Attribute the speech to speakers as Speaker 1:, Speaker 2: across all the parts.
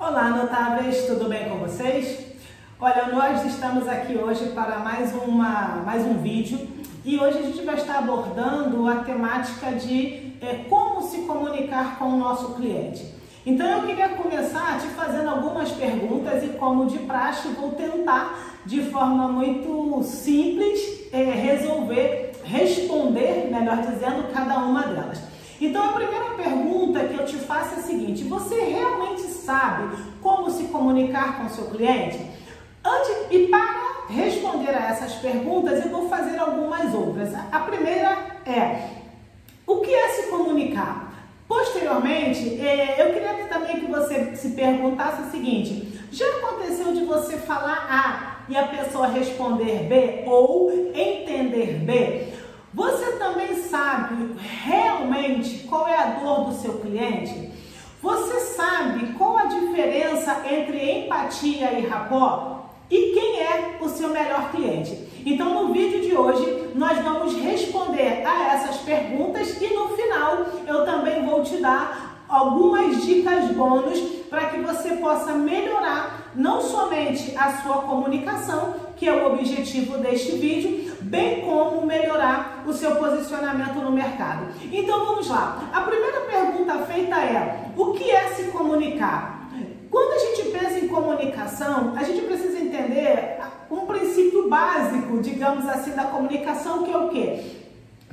Speaker 1: Olá, notáveis, tudo bem com vocês? Olha, nós estamos aqui hoje para mais, uma, mais um vídeo e hoje a gente vai estar abordando a temática de é, como se comunicar com o nosso cliente. Então eu queria começar te fazendo algumas perguntas e, como de praxe, vou tentar de forma muito simples é, resolver, responder, melhor dizendo, cada uma delas. Então a primeira pergunta que eu te faço é a seguinte: você realmente sabe como se comunicar com seu cliente? Antes, e para responder a essas perguntas, eu vou fazer algumas outras. A primeira é: o que é se comunicar? Posteriormente, é, eu queria também que você se perguntasse o seguinte: já aconteceu de você falar A e a pessoa responder B ou entender B? Você também sabe realmente qual é a dor do seu cliente? Você sabe qual a diferença entre empatia e rapó? E quem é o seu melhor cliente? Então, no vídeo de hoje, nós vamos responder a essas perguntas e no final eu também vou te dar algumas dicas bônus para que você possa melhorar não somente a sua comunicação, que é o objetivo deste vídeo, bem como melhorar o seu posicionamento no mercado. Então vamos lá. A primeira pergunta feita é: o que é se comunicar? Quando a gente pensa em comunicação, a gente precisa entender um princípio básico, digamos assim, da comunicação, que é o quê?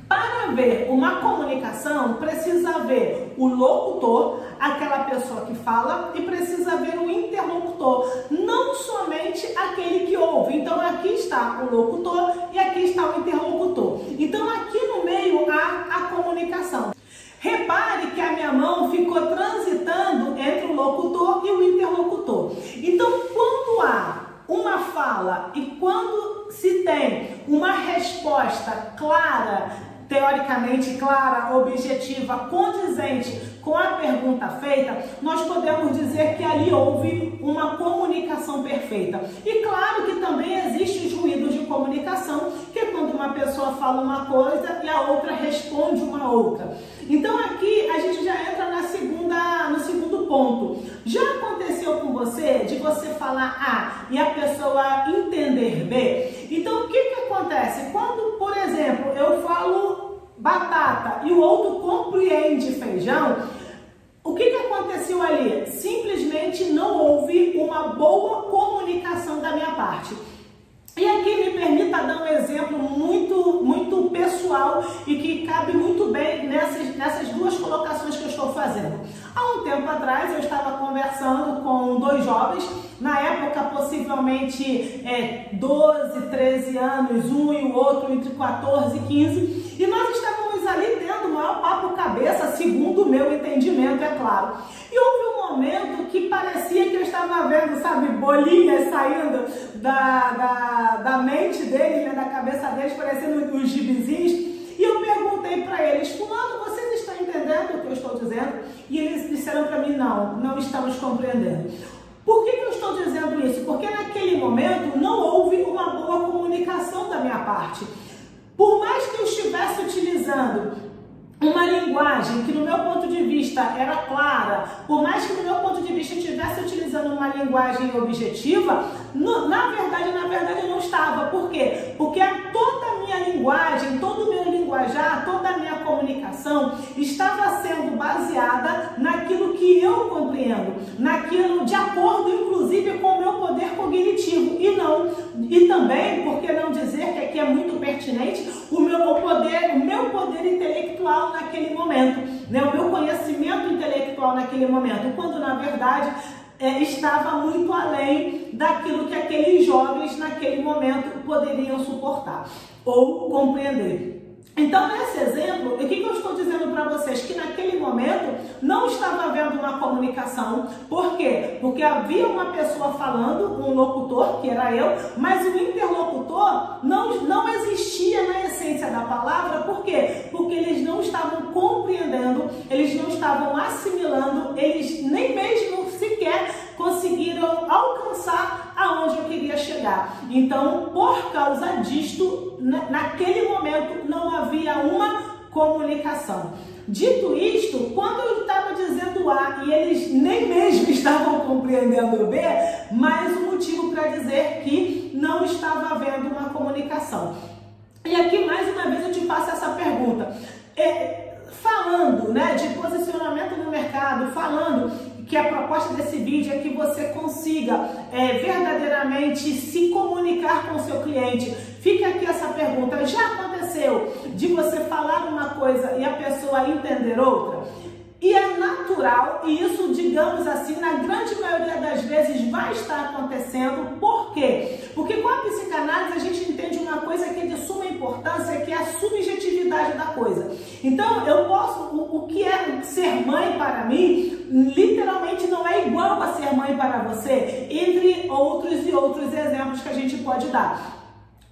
Speaker 1: Para haver uma comunicação, precisa haver o locutor, aquela pessoa que fala, e precisa haver o interlocutor, não somente aquele que ouve. Então aqui está o locutor e aqui está o interlocutor. Então aqui no meio há a comunicação. Repare que a minha mão ficou transitando entre o locutor e o interlocutor. Então, quando há uma fala e quando se tem uma resposta clara, teoricamente clara, objetiva, condizente com a pergunta feita, nós podemos dizer que ali houve uma comunicação perfeita. E claro que também existem os ruídos de comunicação, que é quando uma pessoa fala uma coisa e a outra responde uma outra. Então aqui a gente já entra na segunda, no segundo ponto. Já aconteceu com você de você falar A e a pessoa entender B? Então o que acontece? Quando, por exemplo, eu falo batata e o outro compreende feijão, o que, que aconteceu ali? Simplesmente não houve uma boa comunicação da minha parte. E aqui me permita dar um exemplo muito, muito pessoal e que cabe muito bem nessas, nessas duas colocações que eu estou fazendo. Há um tempo atrás eu estava conversando com dois jovens, na época possivelmente é, 12, 13 anos, um e o outro entre 14 e 15, e nós estávamos ali tendo o maior papo cabeça, segundo o meu entendimento, é claro. E houve momento que parecia que eu estava vendo, sabe, bolinhas saindo da, da, da mente deles, né, da cabeça deles, parecendo os gibizinhos. E eu perguntei para eles, fulano, vocês estão entendendo o que eu estou dizendo? E eles disseram para mim, não, não estamos compreendendo. Por que, que eu estou dizendo isso? Porque naquele momento não houve uma boa comunicação da minha parte. Por mais que eu estivesse utilizando uma linguagem que no meu ponto de vista era clara, por mais que no meu ponto de vista estivesse utilizando uma linguagem objetiva, no, na verdade, na verdade eu não estava. Por quê? Porque toda a minha linguagem, todo o meu linguajar, toda a minha comunicação estava sendo baseada naquilo que eu compreendo, naquilo de acordo, inclusive, com o meu poder cognitivo e não e também, por que não dizer que aqui é muito pertinente o meu poder, o meu poder intelectual naquele momento, né? O meu conhecimento intelectual naquele momento, quando na verdade é, estava muito além daquilo que aqueles jovens naquele momento poderiam suportar ou compreender. Então, nesse exemplo, o que, eu estou dizendo para vocês? Que naquele momento não estava havendo uma comunicação. Por quê? Porque havia uma pessoa falando, um locutor, que era eu, mas o interlocutor não, não existia na essência da palavra. Por quê? Porque eles não estavam compreendendo, eles não estavam assimilando, eles nem mesmo alcançar aonde eu queria chegar. Então, por causa disto, naquele momento não havia uma comunicação. Dito isto, quando eu estava dizendo A e eles nem mesmo estavam compreendendo B, mais um motivo para dizer que não estava havendo uma comunicação. E aqui mais uma vez eu te faço essa pergunta. É, falando né, de posicionamento no mercado, falando que a proposta desse vídeo é que você consiga é, verdadeiramente se comunicar com o seu cliente. Fica aqui essa pergunta: já aconteceu de você falar uma coisa e a pessoa entender outra? E é natural, e isso, digamos assim, na grande maioria das vezes vai estar acontecendo. Por quê? Porque com a psicanálise a gente entende uma coisa que é de suma importância, que é a subjetividade da coisa. Então, eu posso, o, o que é ser mãe para mim, literalmente não é igual a ser mãe para você, entre outros e outros exemplos que a gente pode dar.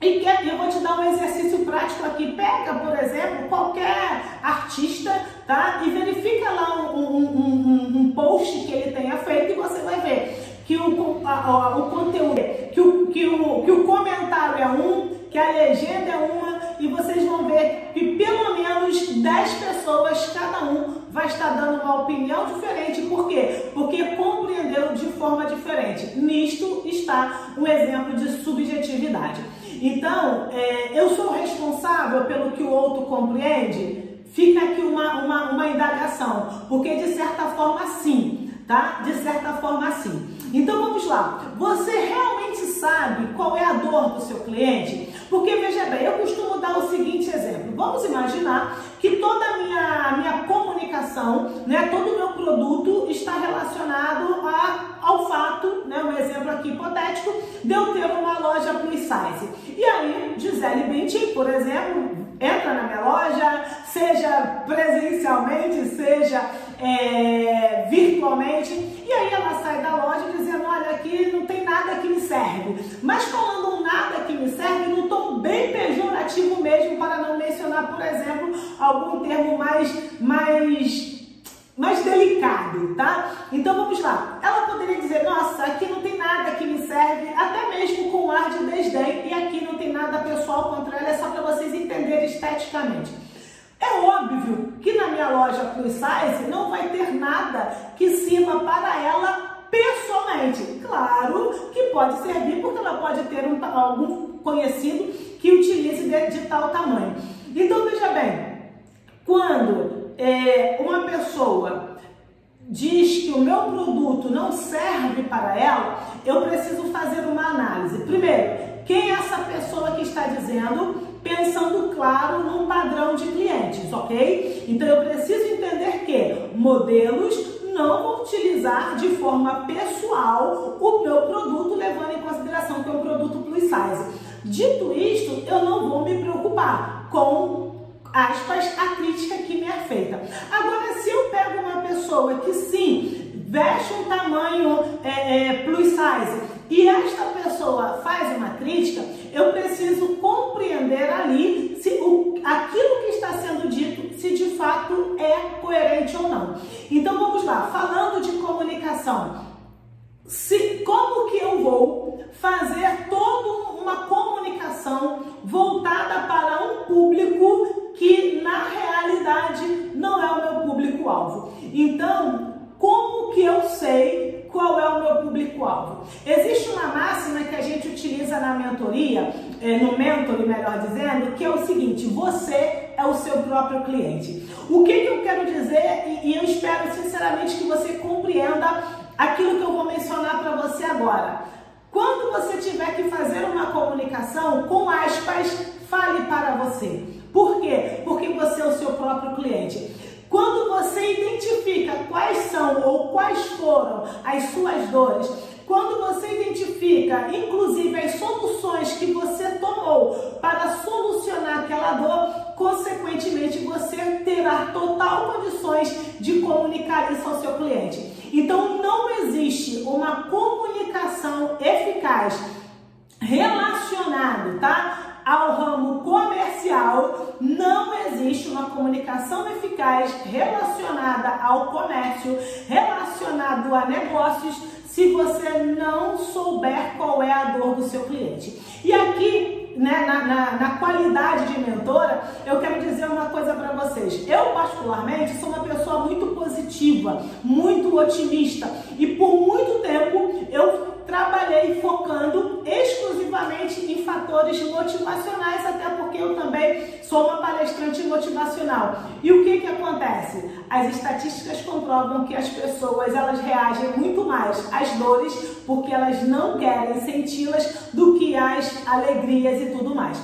Speaker 1: E eu vou te dar um exercício prático aqui. Pega, por exemplo, qualquer artista, tá? E verifica lá um, um, um, um post que ele tenha feito e você vai ver que o, a, o conteúdo, que o, que, o, que o comentário é um, que a legenda é uma, e vocês vão ver que pelo menos 10 pessoas, cada um, vai estar dando uma opinião diferente. Por quê? Porque compreendeu de forma diferente. Nisto está um exemplo de subjetividade. Então, é, eu sou responsável pelo que o outro compreende? Fica aqui uma, uma, uma indagação, porque de certa forma sim, tá? De certa forma sim. Então vamos lá. Você realmente sabe qual é a dor do seu cliente? Porque veja bem, eu costumo dar o seguinte exemplo. Vamos imaginar que toda a minha, minha comunicação, né, todo o meu produto está relacionado a, ao fato, né, um exemplo aqui hipotético, de eu ter uma loja plus size. E aí, Gisele Bündchen, por exemplo, entra na minha loja, seja presencialmente, seja é, virtualmente, e aí ela sai da loja dizendo, olha, aqui não tem nada que me serve. Mas falando um nada que me serve num tom bem pejorativo mesmo, para não mencionar, por exemplo, algum termo mais, mais mais delicado, tá? Então vamos lá. Ela poderia dizer, nossa, aqui não tem nada que me serve, até mesmo com ar de desdém, e aqui não tem nada pessoal contra ela, é só para vocês entenderem esteticamente. É óbvio que na minha loja plus size não vai ter nada que sirva para ela pessoalmente. Claro que pode servir porque ela pode ter um, algum conhecido que utilize de, de tal tamanho. Então veja bem, quando é, uma pessoa diz que o meu produto não serve para ela, eu preciso fazer uma análise. Primeiro, quem é essa pessoa que está dizendo? Pensando, claro, num padrão de clientes, ok? Então eu preciso entender que modelos não vão utilizar de forma pessoal o meu produto, levando em consideração que é um produto plus size. Dito isto, eu não vou me preocupar com aspas, a crítica que me é feita. Agora, se eu pego uma pessoa que sim, veste um tamanho é, é, plus size e esta pessoa faz uma crítica, eu preciso compreender ali se o, aquilo que está sendo dito, se de fato é coerente ou não. Então vamos lá, falando de comunicação. Se, como que eu vou fazer toda uma comunicação voltada para um público que na realidade não é o meu público-alvo. Então, como que eu sei qual é o meu público-alvo? Existe uma máxima que a gente utiliza na mentoria, é, no mentor, melhor dizendo, que é o seguinte: você é o seu próprio cliente. O que, que eu quero dizer, e, e eu espero sinceramente que você compreenda aquilo que eu vou mencionar para você agora. Quando você tiver que fazer uma comunicação, com aspas, fale para você. Por quê? Porque você é o seu próprio cliente. Quando você identifica quais são ou quais foram as suas dores, quando você identifica, inclusive, as soluções que você tomou para solucionar aquela dor, consequentemente você terá total condições de comunicar isso ao seu cliente. Então não existe uma comunicação eficaz relacionada, tá? ao ramo comercial, não existe uma comunicação eficaz relacionada ao comércio, relacionado a negócios, se você não souber qual é a dor do seu cliente. E aqui né, na, na, na, qualidade de mentora, eu quero dizer uma coisa para vocês. Eu, particularmente, sou uma pessoa muito positiva, muito otimista e por muito tempo eu trabalhei focando exclusivamente em fatores motivacionais, até porque sou uma palestrante motivacional. E o que que acontece? As estatísticas comprovam que as pessoas elas reagem muito mais às dores porque elas não querem senti-las do que às alegrias e tudo mais.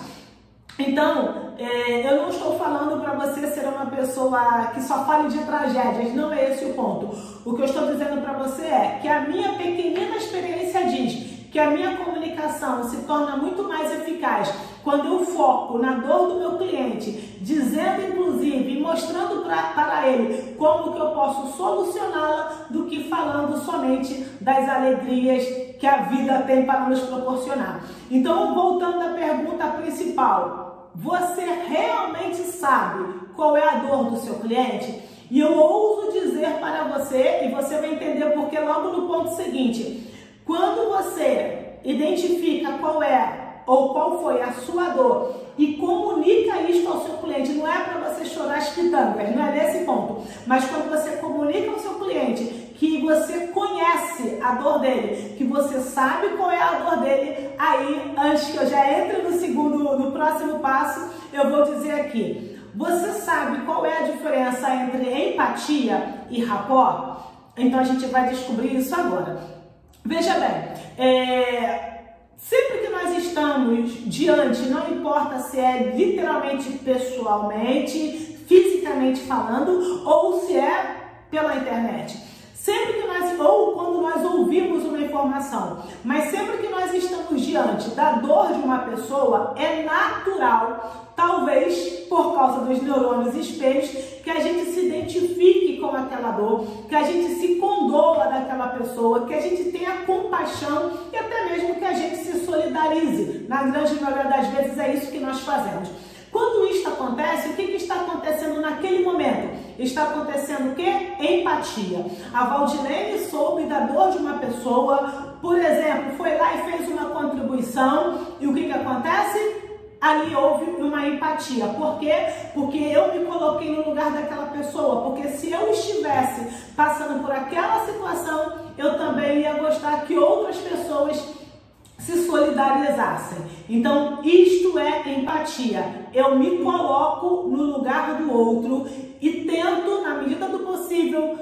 Speaker 1: Então, é, eu não estou falando para você ser uma pessoa que só fale de tragédias, não é esse o ponto. O que eu estou dizendo para você é que a minha pequenina experiência diz que a minha comunicação se torna muito mais eficaz quando eu foco na dor do meu cliente, dizendo inclusive e mostrando pra, para ele como que eu posso solucioná-la, do que falando somente das alegrias que a vida tem para nos proporcionar. Então, voltando à pergunta principal, você realmente sabe qual é a dor do seu cliente? E eu ouso dizer para você, e você vai entender porque logo no ponto seguinte, quando você identifica qual é ou qual foi a sua dor e comunica isso ao seu cliente, não é para você chorar as pitangas, não é nesse ponto, mas quando você comunica ao seu cliente que você conhece a dor dele, que você sabe qual é a dor dele, aí, antes que eu já entre no segundo, no próximo passo, eu vou dizer aqui. Você sabe qual é a diferença entre empatia e rapport? Então a gente vai descobrir isso agora. Veja bem, é, sempre que nós estamos diante, não importa se é literalmente pessoalmente, fisicamente falando, ou se é pela internet. Sempre que nós, ou quando nós ouvimos uma informação, mas sempre que nós estamos diante da dor de uma pessoa, é natural Talvez por causa dos neurônios espelhos, que a gente se identifique com aquela dor, que a gente se condoa daquela pessoa, que a gente tenha compaixão e até mesmo que a gente se solidarize. Na grande maioria das vezes é isso que nós fazemos. Quando isso acontece, o que, que está acontecendo naquele momento? Está acontecendo o quê? Empatia. A Valdilene soube da dor de uma pessoa, por exemplo, foi lá e fez uma contribuição, e o que, que acontece? Ali houve uma empatia. Por quê? Porque eu me coloquei no lugar daquela pessoa. Porque se eu estivesse passando por aquela situação, eu também ia gostar que outras pessoas se solidarizassem. Então, isto é empatia. Eu me coloco no lugar do outro e tento, na medida do possível,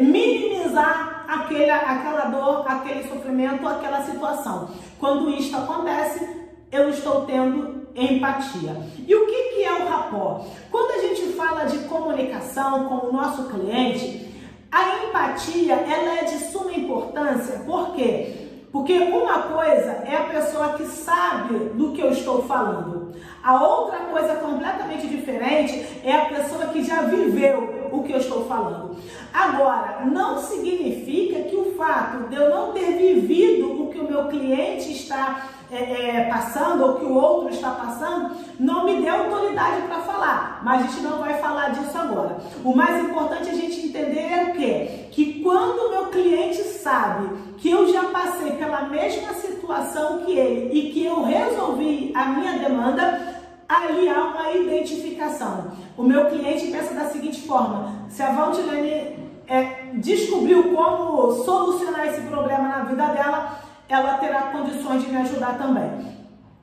Speaker 1: minimizar aquele, aquela dor, aquele sofrimento, aquela situação. Quando isto acontece, eu estou tendo empatia. E o que, que é o rapport? Quando a gente fala de comunicação com o nosso cliente, a empatia ela é de suma importância, por quê? Porque uma coisa é a pessoa que sabe do que eu estou falando. A outra coisa completamente diferente é a pessoa que já viveu o que eu estou falando. Agora, não significa que o fato de eu não ter vivido que o meu cliente está é, é, passando ou que o outro está passando, não me deu autoridade para falar. Mas a gente não vai falar disso agora. O mais importante é a gente entender é o quê? Que quando o meu cliente sabe que eu já passei pela mesma situação que ele e que eu resolvi a minha demanda, ali há uma identificação. O meu cliente pensa da seguinte forma: se a Valdilene é, descobriu como solucionar esse problema na vida dela, ela terá condições de me ajudar também.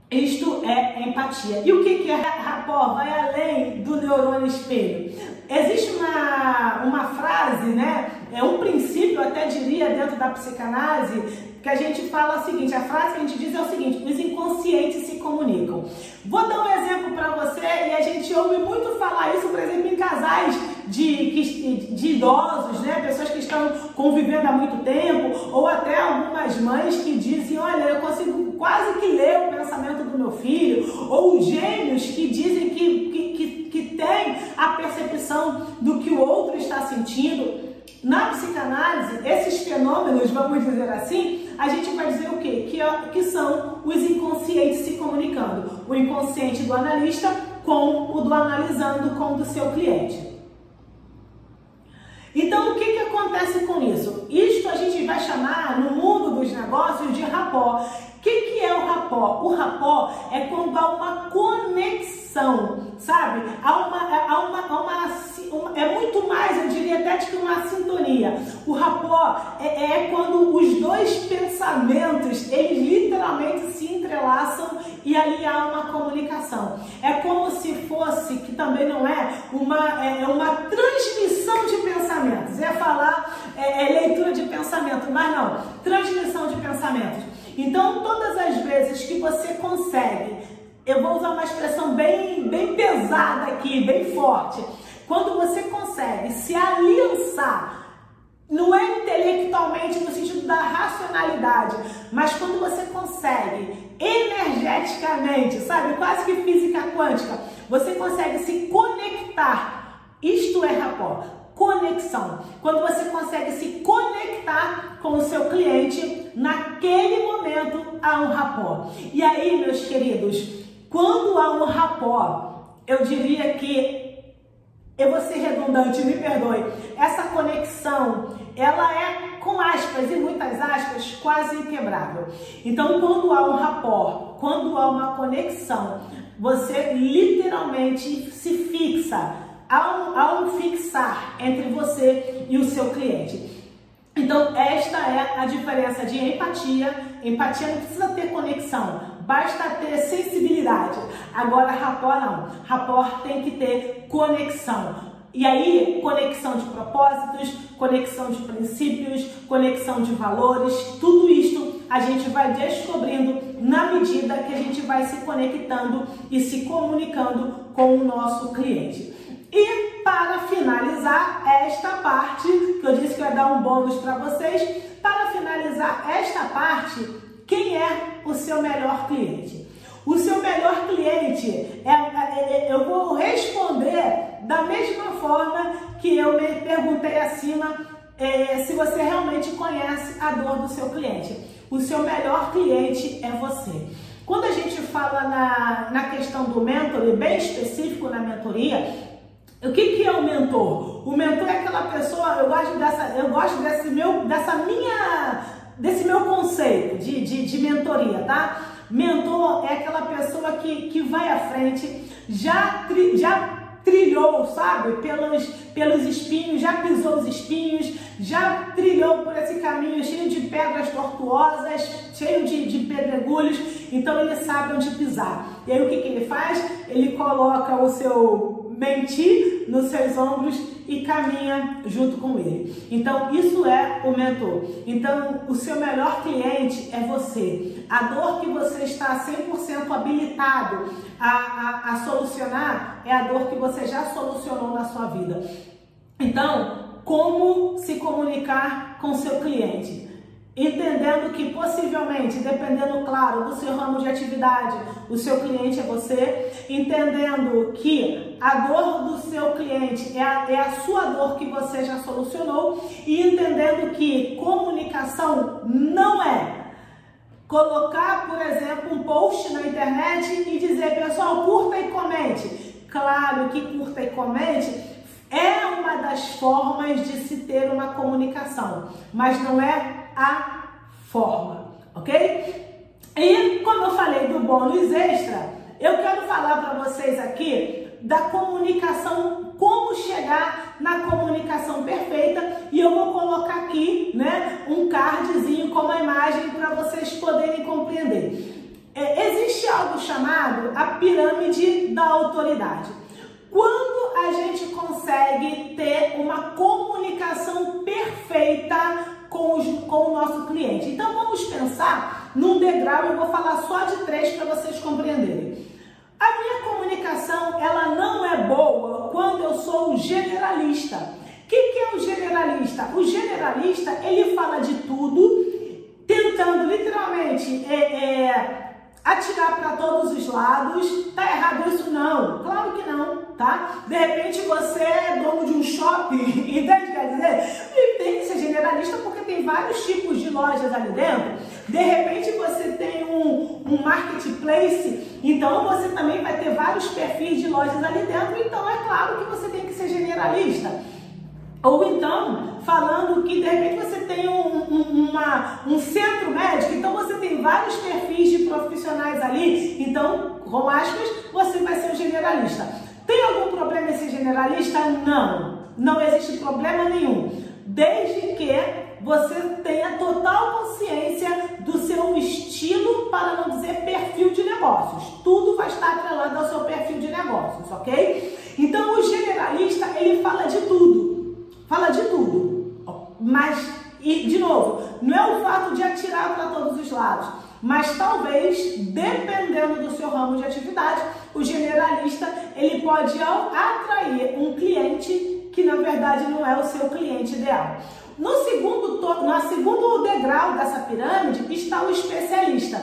Speaker 1: Isto é empatia. E o que é rapport? Vai além do neurônio espelho. Existe uma, uma frase, né? É um princípio, até diria, dentro da psicanálise, que a gente fala o seguinte: a frase que a gente diz é o seguinte: os inconscientes se comunicam. Vou dar um exemplo para você e a gente ouve muito falar isso, por exemplo, em casais de, de idosos, né? Pessoas que estão convivendo há muito tempo, ou até algumas mães que dizem: Olha, eu consigo quase que ler o pensamento do meu filho, ou gêmeos que dizem que, que, que, que têm a percepção do que o outro está sentindo. Na psicanálise, esses fenômenos, vamos dizer assim, a gente vai dizer o quê? Que, que são os inconscientes se comunicando. O inconsciente do analista com o do analisando com o do seu cliente. Então, o que, que acontece com isso? Isto a gente vai chamar no mundo dos negócios de rapport. O que, que é o rapport? O rapport é quando há uma conexão, sabe? Há uma, há uma, há uma, é muito mais, eu diria até que uma sintonia. O rapport é, é quando os dois pensamentos, eles literalmente se entrelaçam e ali há uma comunicação. É como se fosse, que também não é, uma, é, é uma transmissão de pensamentos. É falar é, é leitura de pensamento, mas não, transmissão de pensamentos. Então, todas as vezes que você consegue, eu vou usar uma expressão bem, bem pesada aqui, bem forte. Quando você consegue se aliançar não é intelectualmente no sentido da racionalidade, mas quando você consegue energeticamente, sabe, quase que física quântica, você consegue se conectar. Isto é rapport, conexão. Quando você consegue se conectar com o seu cliente, naquele momento há um rapport. E aí, meus queridos, quando há um rapport, eu diria que eu vou ser redundante, me perdoe. Essa conexão, ela é com aspas e muitas aspas quase inquebrável. Então, quando há um rapport, quando há uma conexão, você literalmente se fixa, há um, fixar entre você e o seu cliente. Então, esta é a diferença de empatia. Empatia não precisa ter conexão, basta ter sensibilidade. Agora, rapport não. Rapport tem que ter conexão. E aí, conexão de propósitos, conexão de princípios, conexão de valores, tudo isto a gente vai descobrindo na medida que a gente vai se conectando e se comunicando com o nosso cliente. E para finalizar esta parte, que eu disse que ia dar um bônus para vocês, para finalizar esta parte, quem é o seu melhor cliente? O seu melhor cliente, é, é, é, eu vou responder da mesma forma que eu me perguntei acima, é, se você realmente conhece a dor do seu cliente. O seu melhor cliente é você. Quando a gente fala na, na questão do mentor, bem específico na mentoria, o que, que é o mentor? O mentor é aquela pessoa, eu gosto dessa, eu gosto desse meu, dessa minha desse meu conceito de, de, de mentoria, tá? Mentor é aquela pessoa que, que vai à frente, já, já trilhou, sabe, pelos, pelos espinhos, já pisou os espinhos, já trilhou por esse caminho cheio de pedras tortuosas, cheio de, de pedregulhos, então ele sabe onde pisar. E aí o que, que ele faz? Ele coloca o seu mentir nos seus ombros e caminha junto com ele. Então, isso é o mentor. Então, o seu melhor cliente é você. A dor que você está 100% habilitado a, a, a solucionar é a dor que você já solucionou na sua vida. Então, como se comunicar com seu cliente? Entendendo que possivelmente, dependendo, claro, do seu ramo de atividade, o seu cliente é você, entendendo que a dor do seu cliente é a, é a sua dor que você já solucionou e entendendo que comunicação não é colocar, por exemplo, um post na internet e dizer, pessoal, curta e comente. Claro que curta e comente é uma das formas de se ter uma comunicação, mas não é a forma, ok? E como eu falei do bônus extra, eu quero falar para vocês aqui da comunicação, como chegar na comunicação perfeita e eu vou colocar aqui, né, um cardzinho com uma imagem para vocês poderem compreender. É, existe algo chamado a pirâmide da autoridade. Quando a gente consegue ter uma comunicação perfeita com, os, com o nosso cliente. Então vamos pensar num degrau, eu vou falar só de três para vocês compreenderem. A minha comunicação, ela não é boa quando eu sou um generalista. O que, que é o generalista? O generalista, ele fala de tudo, tentando literalmente é, é, atirar para todos os lados. Tá errado isso? Não. Claro que não, tá? De repente você é dono de um shopping, entende? Quer dizer, e tem que ser generalista porque tem vários tipos de lojas ali dentro. De repente você tem um, um marketplace, então você também vai ter vários perfis de lojas ali dentro. Então é claro que você tem que ser generalista. Ou então, falando que de repente você tem um, um, uma, um centro médico, então você tem vários perfis de profissionais ali, então, com aspas, você vai ser um generalista. Tem algum problema em ser generalista? Não, não existe problema nenhum, desde que você tenha total consciência do seu estilo, para não dizer perfil de negócios. Tudo vai estar atrelado ao seu perfil de negócios, ok? Então, o generalista, ele fala de tudo, fala de tudo, mas, e, de novo, não é o fato de atirar para todos os lados, mas talvez, dependendo do seu ramo de atividade, o generalista, ele pode atrair um cliente que, na verdade, não é o seu cliente ideal. No segundo, no segundo degrau dessa pirâmide está o especialista.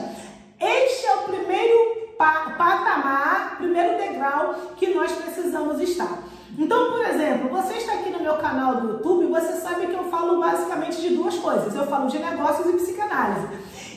Speaker 1: Este é o primeiro patamar, primeiro degrau que nós precisamos estar. Então, por exemplo, você está aqui no meu canal do YouTube, você sabe que eu falo basicamente de duas coisas. Eu falo de negócios e psicanálise.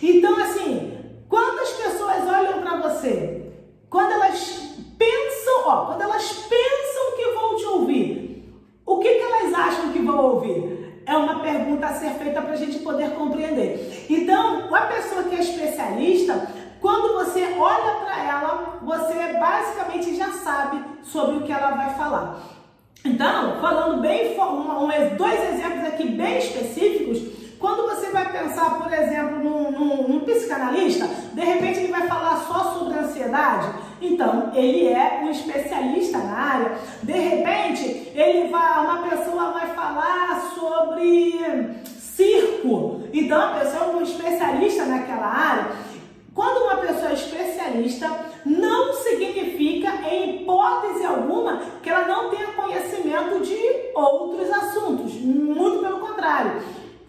Speaker 1: Então, assim, quantas pessoas olham para você? Quando elas pensam, ó, quando elas pensam que vão te ouvir, o que, que elas acham que vão ouvir? É uma pergunta a ser feita para a gente poder compreender. Então, a pessoa que é especialista, quando você olha para ela, você basicamente já sabe sobre o que ela vai falar. Então, falando bem, dois exemplos aqui bem específicos, quando você vai pensar, por exemplo, num, num, num, psicanalista, de repente ele vai falar só sobre ansiedade, então ele é um especialista na área. De repente, ele vai, uma pessoa falar sobre circo, então a pessoa é um especialista naquela área. Quando uma pessoa é especialista, não significa, em hipótese alguma, que ela não tenha conhecimento de outros assuntos. Muito pelo contrário.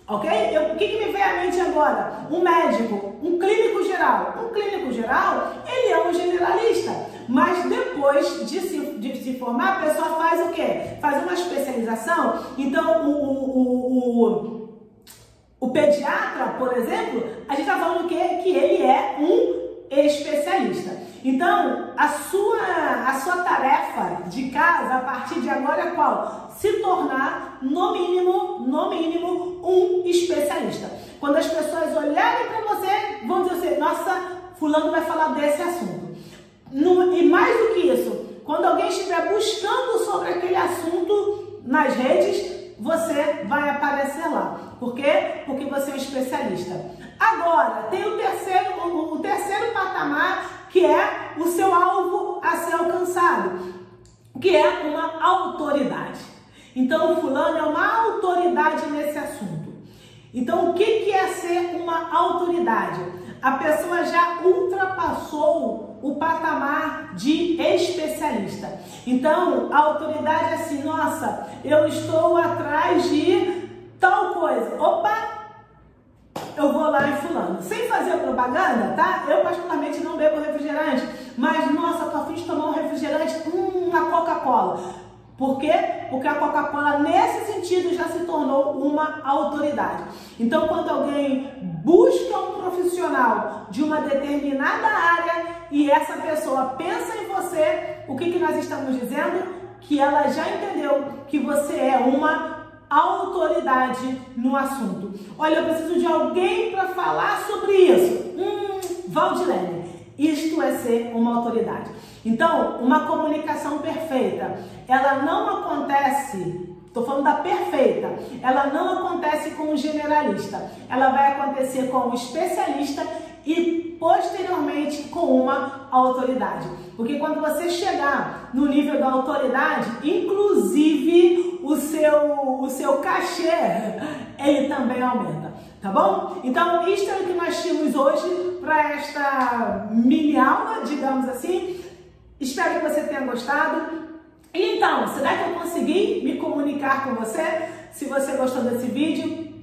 Speaker 1: Ok? O que, que, me vem à mente agora? Um médico, um clínico geral. Um clínico geral, ele é um generalista. Mas depois de se, de se formar, a pessoa faz o quê? Faz uma especialização. Então, o, o, o, o pediatra, por exemplo, a gente está falando que, que ele é um especialista. Então, a sua, a sua tarefa de casa a partir de agora é qual? Se tornar, no mínimo, no mínimo, um especialista. Quando as pessoas olharem para você, vão dizer assim, nossa, fulano vai falar desse assunto. No, e mais do que isso, quando alguém estiver buscando sobre aquele assunto nas redes, você vai aparecer lá. Por quê? Porque você é um especialista. Agora, tem o terceiro, o, o terceiro patamar que é o seu alvo a ser alcançado, que é uma autoridade. Então, o fulano é uma autoridade nesse assunto. Então, o que é ser uma autoridade? A pessoa já ultrapassou o patamar de especialista. Então, a autoridade é assim: nossa, eu estou atrás de tal coisa. Opa, eu vou lá em fulano. Sem fazer propaganda, tá? Eu particularmente não bebo refrigerante, mas nossa, tô afim de tomar um refrigerante, hum, uma Coca-Cola. Por quê? Porque a Coca-Cola, nesse sentido, já se tornou uma autoridade. Então, quando alguém busca um profissional de uma determinada área e essa pessoa pensa em você, o que, que nós estamos dizendo? Que ela já entendeu que você é uma autoridade no assunto. Olha, eu preciso de alguém para falar sobre isso. Hum, Valdilene, isto é ser uma autoridade. Então, uma comunicação perfeita, ela não acontece Estou falando da perfeita. Ela não acontece com o generalista. Ela vai acontecer com o especialista e posteriormente com uma autoridade. Porque quando você chegar no nível da autoridade, inclusive o seu, o seu cachê, ele também aumenta. Tá bom? Então, isto é o que nós tínhamos hoje para esta mini aula, digamos assim. Espero que você tenha gostado. Então, será que eu consegui me comunicar com você? Se você gostou desse vídeo,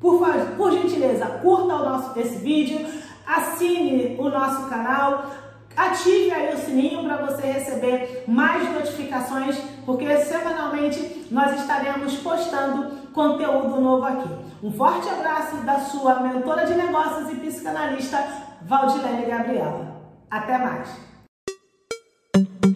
Speaker 1: por, por gentileza, curta o nosso, esse vídeo, assine o nosso canal, ative aí o sininho para você receber mais notificações, porque semanalmente nós estaremos postando conteúdo novo aqui. Um forte abraço da sua mentora de negócios e psicanalista, Valdilene Gabriela. Até mais! thank you